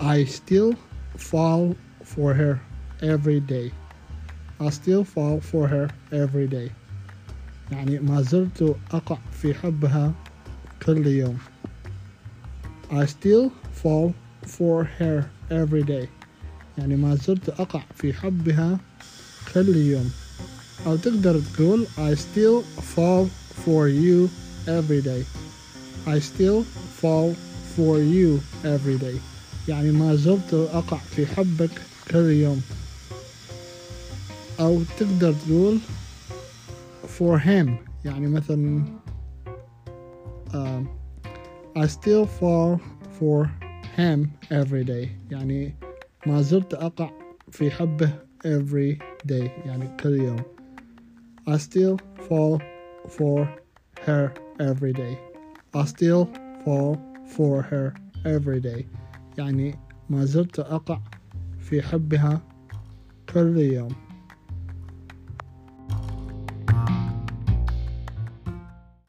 I still fall for her every day I still fall for her every day يعني ما زلت أقع في حبها كل يوم I still fall for her every day يعني ما زلت أقع في حبها كل يوم أو تقدر تقول I still fall for you every day I still fall for you every day يعني ما زلت أقع في حبك كل يوم أو تقدر تقول for him يعني مثلا uh, I still fall for him every day يعني ما زلت أقع في حبه every day يعني كل يوم I still fall for her every day I still fall for her every day يعني ما زلت أقع في حبها كل يوم.